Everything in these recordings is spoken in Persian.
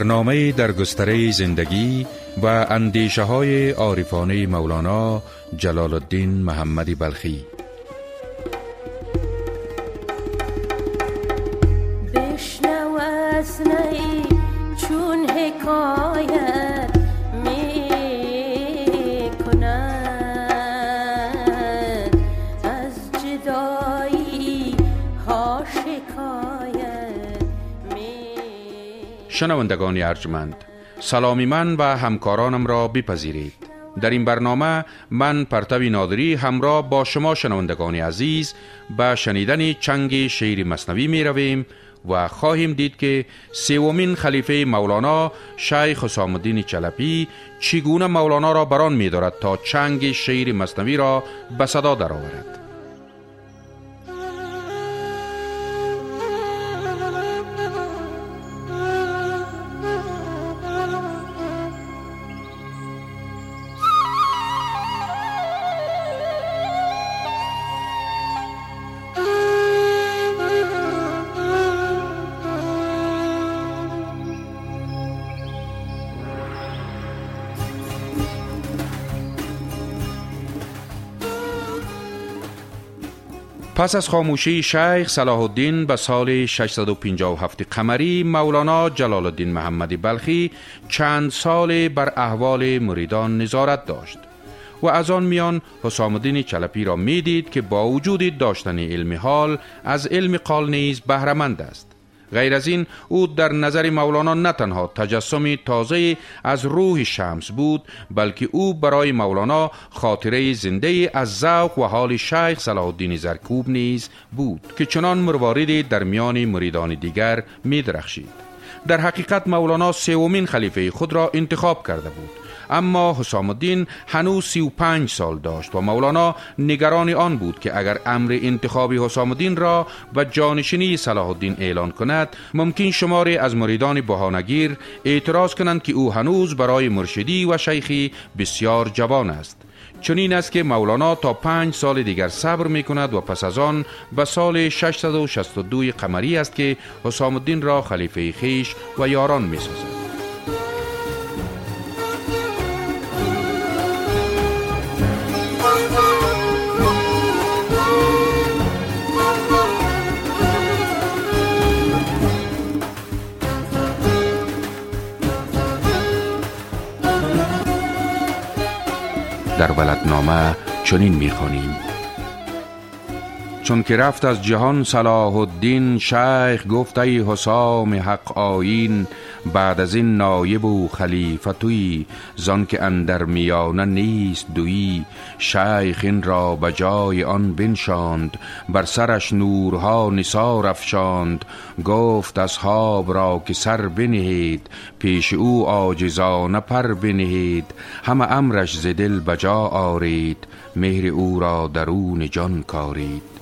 برنامه در گستره زندگی و اندیشه های عارفانه مولانا جلال الدین محمدی بلخی. بشنو چون حکایت شنوندگان ارجمند سلامی من و همکارانم را بپذیرید در این برنامه من پرتوی نادری همراه با شما شنوندگان عزیز به شنیدن چنگ شعر مصنوی می رویم و خواهیم دید که سومین خلیفه مولانا شیخ حسام الدین چلپی چگونه مولانا را بران می دارد تا چنگ شعر مصنوی را به صدا درآورد. پس از خاموشی شیخ صلاح الدین به سال 657 قمری مولانا جلال الدین محمدی بلخی چند سال بر احوال مریدان نظارت داشت و از آن میان حسام الدین چلپی را می‌دید که با وجود داشتن علم حال از علم قال نیز بهرهمند است. غیر از این او در نظر مولانا نه تنها تجسمی تازه از روح شمس بود بلکه او برای مولانا خاطره زنده از ذوق و حال شیخ صلاح الدین زرکوب نیز بود که چنان مرواردی در میان مریدان دیگر می درخشید. در حقیقت مولانا سومین خلیفه خود را انتخاب کرده بود اما حسام الدین هنوز سی و پنج سال داشت و مولانا نگران آن بود که اگر امر انتخاب حسام الدین را و جانشینی صلاح الدین اعلان کند ممکن شماری از مریدان بهانگیر اعتراض کنند که او هنوز برای مرشدی و شیخی بسیار جوان است چنین است که مولانا تا پنج سال دیگر صبر می کند و پس از آن به سال 662 قمری است که حسام الدین را خلیفه خیش و یاران می سازد. در ولدنامه چنین می‌خوانیم. چون که رفت از جهان صلاح الدین شیخ گفت ای حسام حق آین بعد از این نایب و خلیفتوی زان که اندر میانه نیست دویی شیخ این را به جای آن بنشاند بر سرش نورها نثار افشاند گفت اصحاب را که سر بنهید پیش او عاجزانه پر بنهید همه امرش ز دل بجا آرید مهر او را درون جان کارید.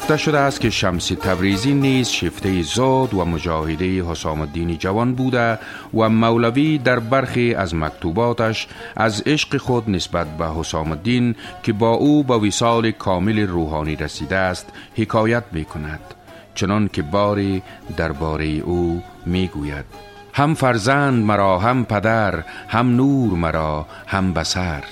گفته شده است که شمسی تبریزی نیز شفته زاد و مجاهده حسام الدین جوان بوده و مولوی در برخی از مکتوباتش از عشق خود نسبت به حسام الدین که با او با وصال کامل روحانی رسیده است حکایت می کند چنان که باری درباره او می گوید هم فرزند مرا هم پدر هم نور مرا هم بسر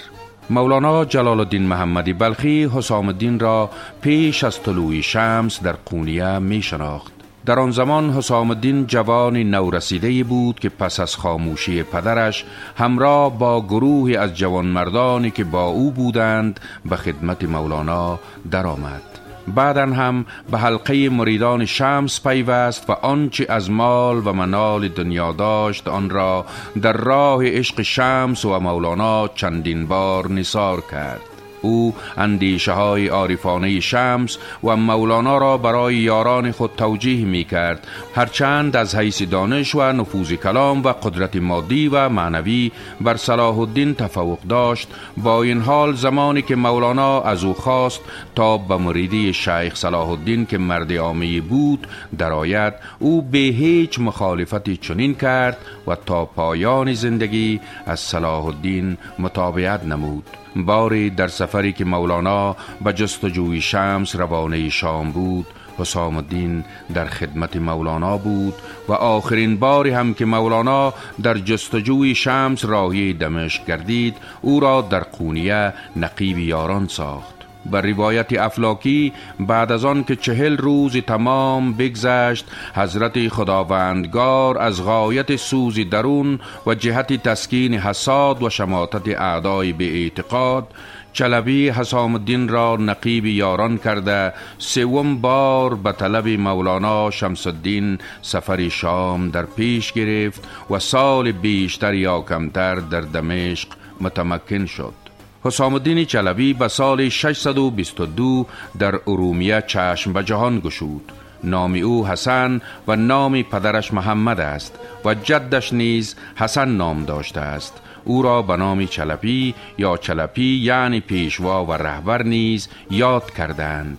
مولانا جلال الدین محمدی بلخی حسام الدین را پیش از طلوع شمس در قونیه می شناخت در آن زمان حسام الدین جوان نورسیده بود که پس از خاموشی پدرش همراه با گروهی از جوانمردانی که با او بودند به خدمت مولانا درآمد. بعدا هم به حلقه مریدان شمس پیوست و آنچه از مال و منال دنیا داشت آن را در راه عشق شمس و مولانا چندین بار نثار کرد. او اندیشه های عارفانه شمس و مولانا را برای یاران خود توجیه می کرد هرچند از حیث دانش و نفوذ کلام و قدرت مادی و معنوی بر صلاح الدین تفوق داشت با این حال زمانی که مولانا از او خواست تا به مریدی شیخ صلاح الدین که مرد عامی بود درآید او به هیچ مخالفتی چنین کرد و تا پایان زندگی از صلاح الدین مطابعت نمود. باری در سفری که مولانا به جستجوی شمس روانه شام بود حسام الدین در خدمت مولانا بود و آخرین باری هم که مولانا در جستجوی شمس راهی دمشق گردید او را در قونیه نقیب یاران ساخت. بر روایت افلاکی بعد از آن که چهل روز تمام بگذشت حضرت خداوندگار از غایت سوزی درون و جهت تسکین حساد و شماتت اعدای به اعتقاد چلبی حسام الدین را نقیب یاران کرده سوم بار به طلب مولانا شمس الدین سفر شام در پیش گرفت و سال بیشتر یا کمتر در دمشق متمکن شد. حسام الدین چلبی به سال 622 در ارومیه چشم به جهان گشود. نام او حسن و نام پدرش محمد است و جدش نیز حسن نام داشته است. او را به نام چلپی یا چلپی یعنی پیشوا و رهبر نیز یاد کردند.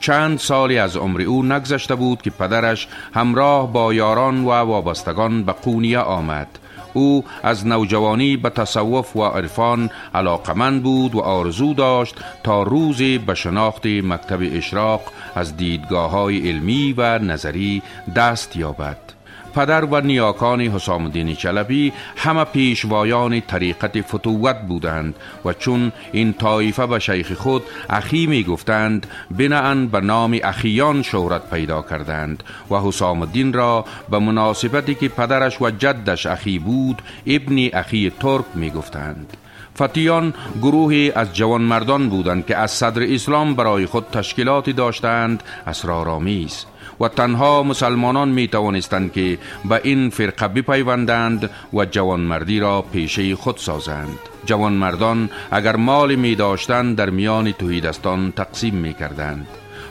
چند سالی از عمر او نگذشته بود که پدرش همراه با یاران و وابستگان به قونیه آمد. او از نوجوانی به تصوف و عرفان علاقمند بود و آرزو داشت تا روزی به شناخت مکتب اشراق از دیدگاه های علمی و نظری دست یابد. پدر و نیاکان حسام الدین چلبی همه پیشوایان طریقت فتوت بودند و چون این طایفه به شیخ خود اخی می گفتند بناهن به نام اخیان شهرت پیدا کردند و حسام الدین را به مناسبتی که پدرش و جدش اخی بود ابن اخی ترک می گفتند فتیان گروهی از جوان مردان بودند که از صدر اسلام برای خود تشکیلاتی داشتند اسرارآمیز. و تنها مسلمانان می توانستند که به این فرقه بپیوندند و جوانمردی را پیشه خود سازند. جوانمردان اگر مال می داشتند در میان توهیدستان تقسیم می کردند.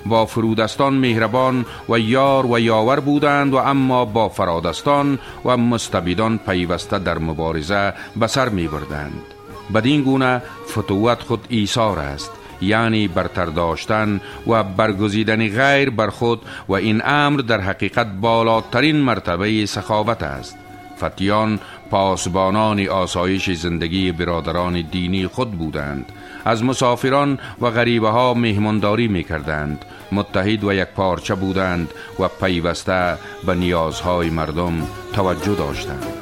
با فرودستان مهربان و یار و یاور بودند و اما با فرادستان و مستبیدان پیوسته در مبارزه به سر می بردند. بدین گونه فتوت خود ایثار است. یعنی برتر داشتن و برگزیدن غیر بر خود و این امر در حقیقت بالاترین مرتبه سخاوت است. فتیان پاسبانان آسایش زندگی برادران دینی خود بودند. از مسافران و غریبه ها مهمانداری می کردند متحد و یک پارچه بودند و پیوسته به نیازهای مردم توجه داشتند.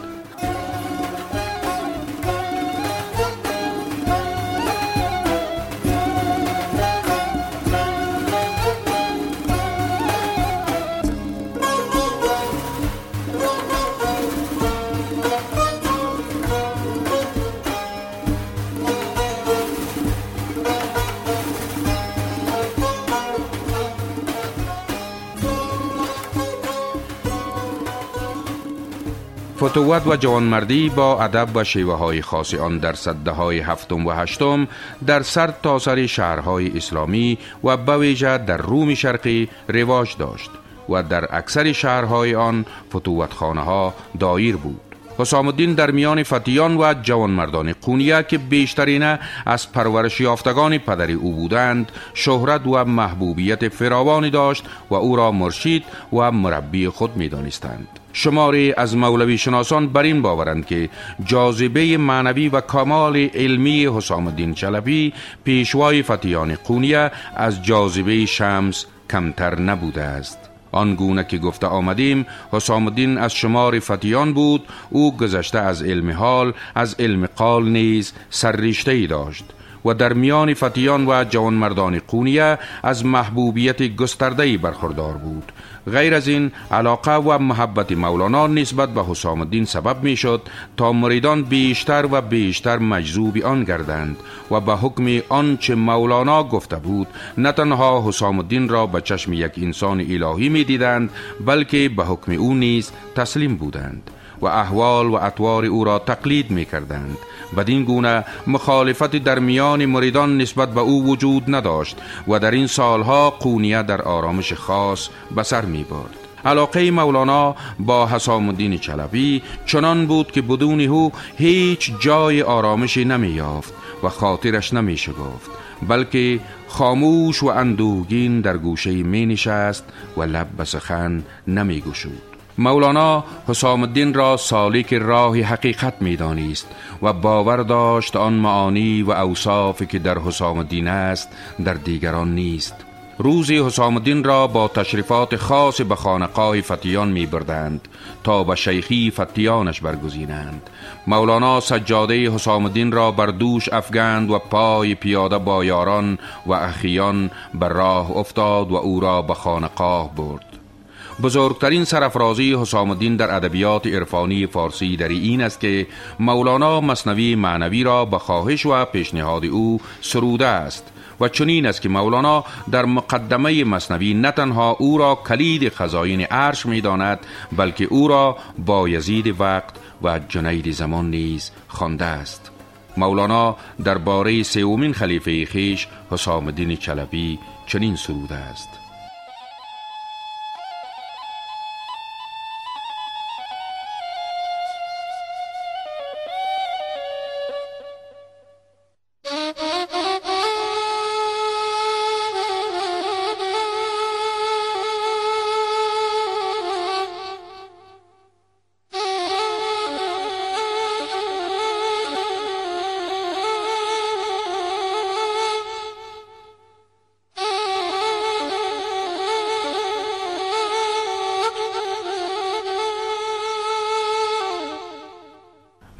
فتوت و جوانمردی با ادب و شیوه های خاص آن در صده های هفتم و هشتم در سر تا سر شهرهای اسلامی و بویژه در روم شرقی رواج داشت و در اکثر شهرهای آن فتوت خانه ها دایر بود حسام الدین در میان فتیان و جوانمردان قونیه که بیشترین از پرورش یافتگان پدری او بودند شهرت و محبوبیت فراوانی داشت و او را مرشید و مربی خود می دانستند. شماری از مولوی شناسان بر این باورند که جاذبه معنوی و کمال علمی حسام الدین چلبی پیشوای فتیان قونیه از جاذبه شمس کمتر نبوده است. آنگونه که گفته آمدیم حسام الدین از شمار فتیان بود او گذشته از علم حال از علم قال نیز سرریشته ای داشت. و در میان فتیان و جوانمردان قونیه از محبوبیت گسترده برخوردار بود. غیر از این علاقه و محبت مولانا نسبت به حسام الدین سبب می شد تا مریدان بیشتر و بیشتر مجذوب آن گردند و به حکم آنچه مولانا گفته بود نه تنها حسام الدین را به چشم یک انسان الهی می دیدند بلکه به حکم او نیز تسلیم بودند. و احوال و اطوار او را تقلید می کردند بدین گونه مخالفت در میان مریدان نسبت به او وجود نداشت و در این سالها قونیه در آرامش خاص به سر می برد علاقه مولانا با حسام الدین چلبی چنان بود که بدون او هیچ جای آرامشی نمی یافت و خاطرش نمی شگفت بلکه خاموش و اندوگین در گوشه می نشست و لب به سخن نمی گشود مولانا حسام الدین را سالک راه حقیقت می دانیست و باور داشت آن معانی و اوصافی که در حسام الدین است در دیگران نیست. روزی حسام الدین را با تشریفات خاص به خانقاه فتیان می بردند تا به شیخی فتیانش برگزینند. مولانا سجاده حسام الدین را بر دوش افگند و پای پیاده با یاران و اخیان بر راه افتاد و او را به خانقاه برد. بزرگترین سرفرازی حسام الدین در ادبیات عرفانی فارسی در این است که مولانا مصنوی معنوی را به خواهش و پیشنهاد او سروده است و چنین است که مولانا در مقدمه مصنوی نه تنها او را کلید خزاین عرش می داند بلکه او را با یزید وقت و جنید زمان نیز خوانده است. مولانا باره سومین خلیفه خیش حسام الدین چلبی چنین سروده است.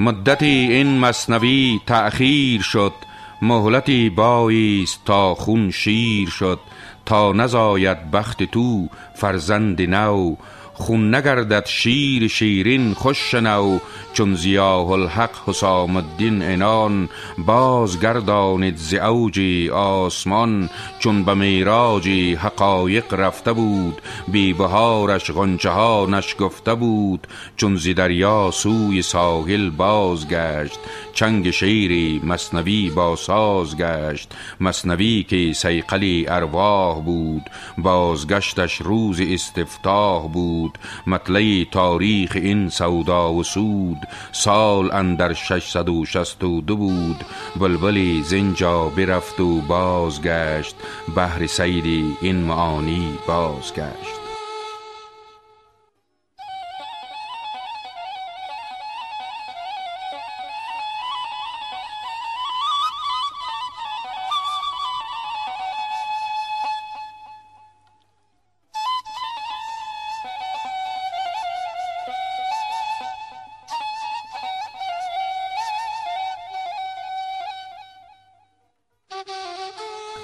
مدتی این مصنوی تأخیر شد مهلتی بایست تا خون شیر شد تا نزاید بخت تو فرزند نو. خون نگردد شیر شیرین خوش نو چون زیاه الحق حسام الدین انان باز گردانید ز اوجی آسمان چون به میراجی حقایق رفته بود. بی بهارش غنچه ها نشگفته بود چون زی دریا سوی ساحل بازگشت. چنگ شیری مصنوی با ساز گشت. مصنوی که سیقلی ارواح بود. بازگشتش روز استفتاح بود. مطلع تاریخ این سودا و سود. سال اندر ششصد و شست و دو بود بلبلی زنجا برفت و بازگشت. بهر سیدی این معانی بازگشت.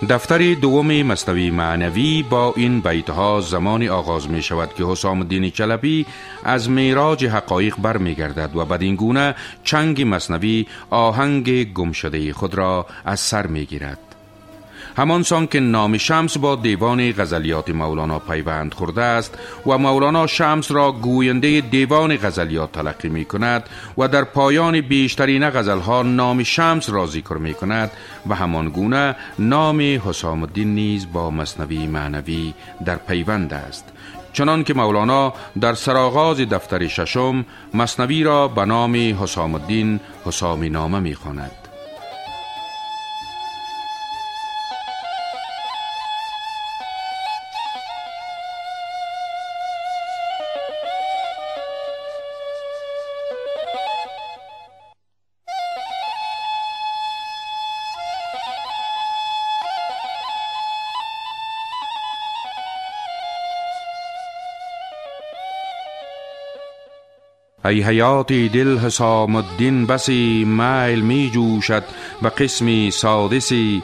دفتر دوم مصنوی معنوی با این بیتها زمانی آغاز می شود که حسام الدین چلبی از میراج حقایق بر می گردد و بدین گونه چنگ مصنوی آهنگ گمشده خود را از سر می گیرد همان سان که نام شمس با دیوان غزلیات مولانا پیوند خورده است و مولانا شمس را گوینده دیوان غزلیات تلقی می کند و در پایان بیشترین غزلها نام شمس را ذکر می کند و همان گونه نام حسام الدین نیز با مصنوی معنوی در پیوند است چنان که مولانا در سراغاز دفتر ششم مصنوی را به نام حسام الدین حسامی نامه می خواند. ای حیاتی دل حسام الدین بسی میل می جوشد و قسمی سادسی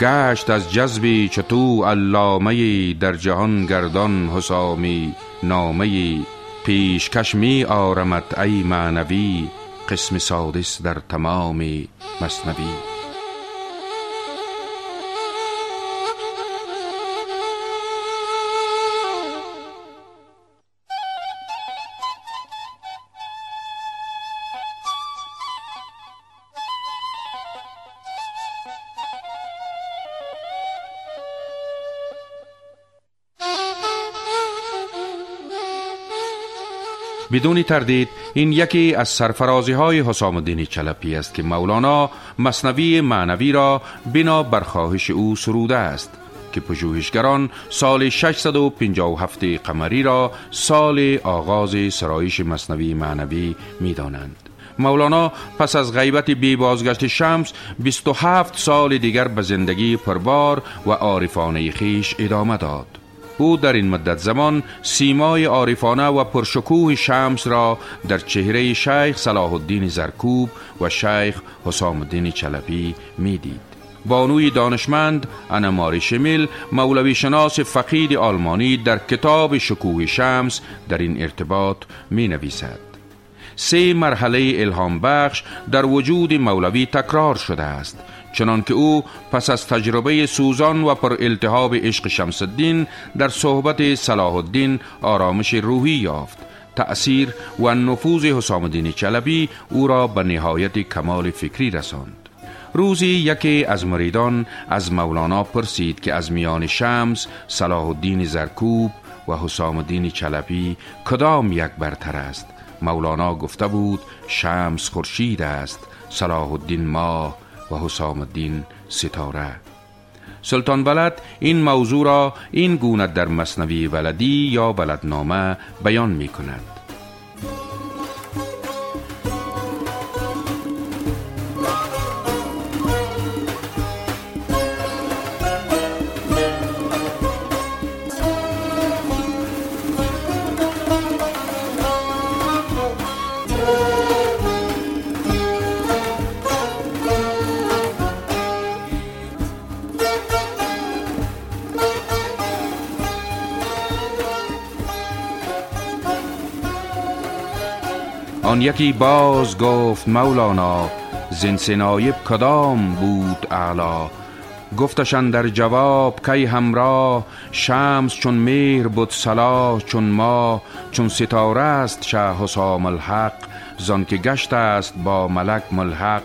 گشت از جذبی چتو علامه در جهان گردان حسامی نامه پیشکش می آرمت ای معنوی قسم سادس در تمام مصنوی. بدون تردید این یکی از سرفرازی های حسام الدین چلپی است که مولانا مصنوی معنوی را بنا بر خواهش او سروده است که پژوهشگران سال 657 قمری را سال آغاز سرایش مصنوی معنوی می دانند. مولانا پس از غیبت بی بازگشت شمس 27 سال دیگر به زندگی پربار و عارفانه خیش ادامه داد. او در این مدت زمان سیمای عارفانه و پرشکوه شمس را در چهره شیخ صلاح الدین زرکوب و شیخ حسام الدین چلبی می‌دید. بانوی دانشمند انماری شمیل مولوی شناس فقید آلمانی در کتاب شکوه شمس در این ارتباط می نویسد سه مرحله الهام بخش در وجود مولوی تکرار شده است چنان که او پس از تجربه سوزان و پر التهاب عشق شمس در صحبت صلاح الدین آرامش روحی یافت. تأثیر و نفوذ حسام الدین چلبی او را به نهایت کمال فکری رساند. روزی یکی از مریدان از مولانا پرسید که از میان شمس صلاح الدین زرکوب و حسام الدین چلبی کدام یک برتر است؟ مولانا گفته بود شمس خورشید است صلاح الدین ماه و حسام الدین ستاره. سلطان ولد این موضوع را این گونه در مصنوی ولدی یا بلدنامه بیان می کند آن یکی باز گفت مولانا زین کدام بود اعلا گفتشان در جواب کی همراه شمس چون میر بود صلاح چون ما چون ستاره است شه حسام الحق زان که گشت است با ملک ملحق.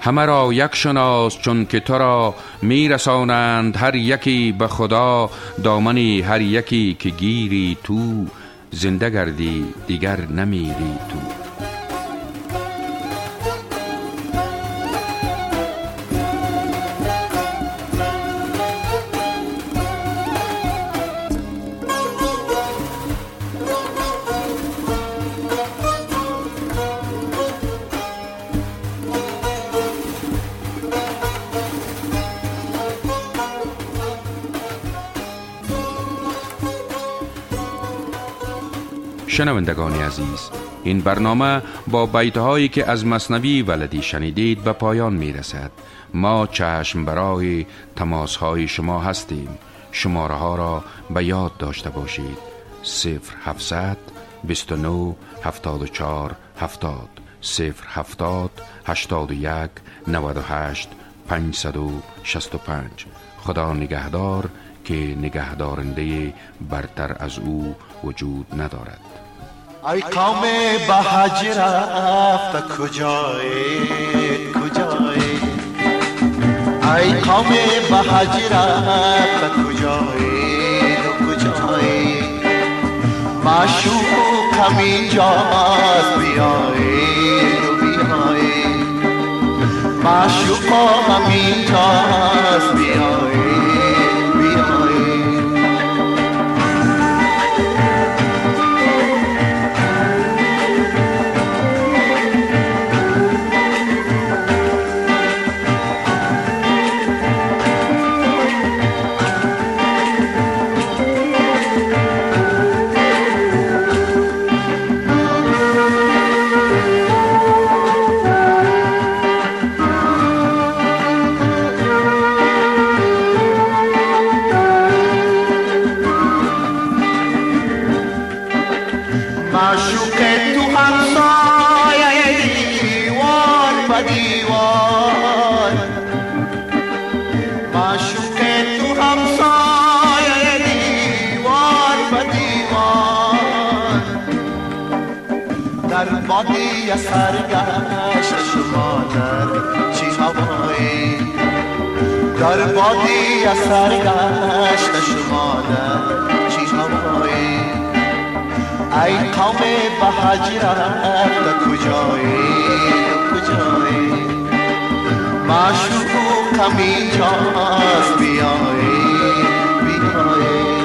همه را یک شناس چون که تو را میرسانند هر یکی به خدا دامنی هر یکی که گیری تو. زنده گردی دیگر نمیری تو. شنوندگان عزیز این برنامه با بیتهایی که از مصنوی ولدی شنیدید به پایان می رسد ما چشم برای تماس های شما هستیم. شماره ها را به یاد داشته باشید. 0700 29 74 70 070 81 98 565 خدا نگهدار که نگهدارنده برتر از او وجود ندارد. ای قوم به حج رفت کجای کجای؟ ای قوم به حج رفت کجای کجای؟ معشوق اینجاست بیایید و بیایید معشوق همینجاست بیایید بادی سرگشت شما در چی هوایی؟ در بادی سرگشت شما در چی هوایی؟ ای قوم به هجرت کجایی؟ کجایی؟ معشوقم اینجاست بیایی. بیایی.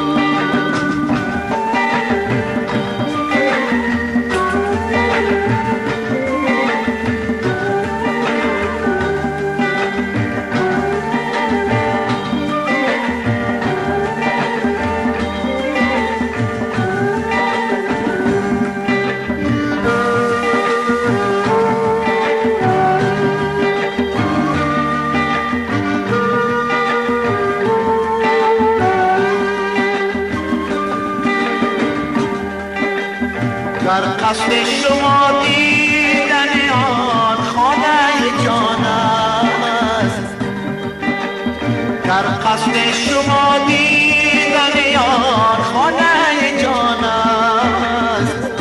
قصد شما دیدن آن خانه جان است.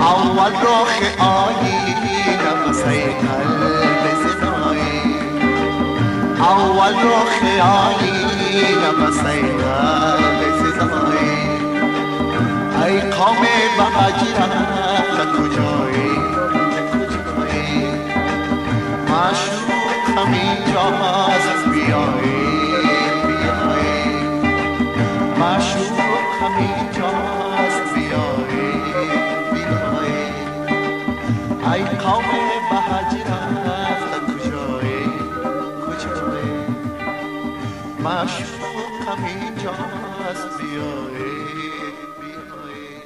اول رخ آیینه واسه قلب زنایی اول رخ آیینه واسه قلب زنایی ای قوم به هجرت کجایی کجایی معشوق همینجاست بیایی بیایی معشوق همینجاست بیایی بیایی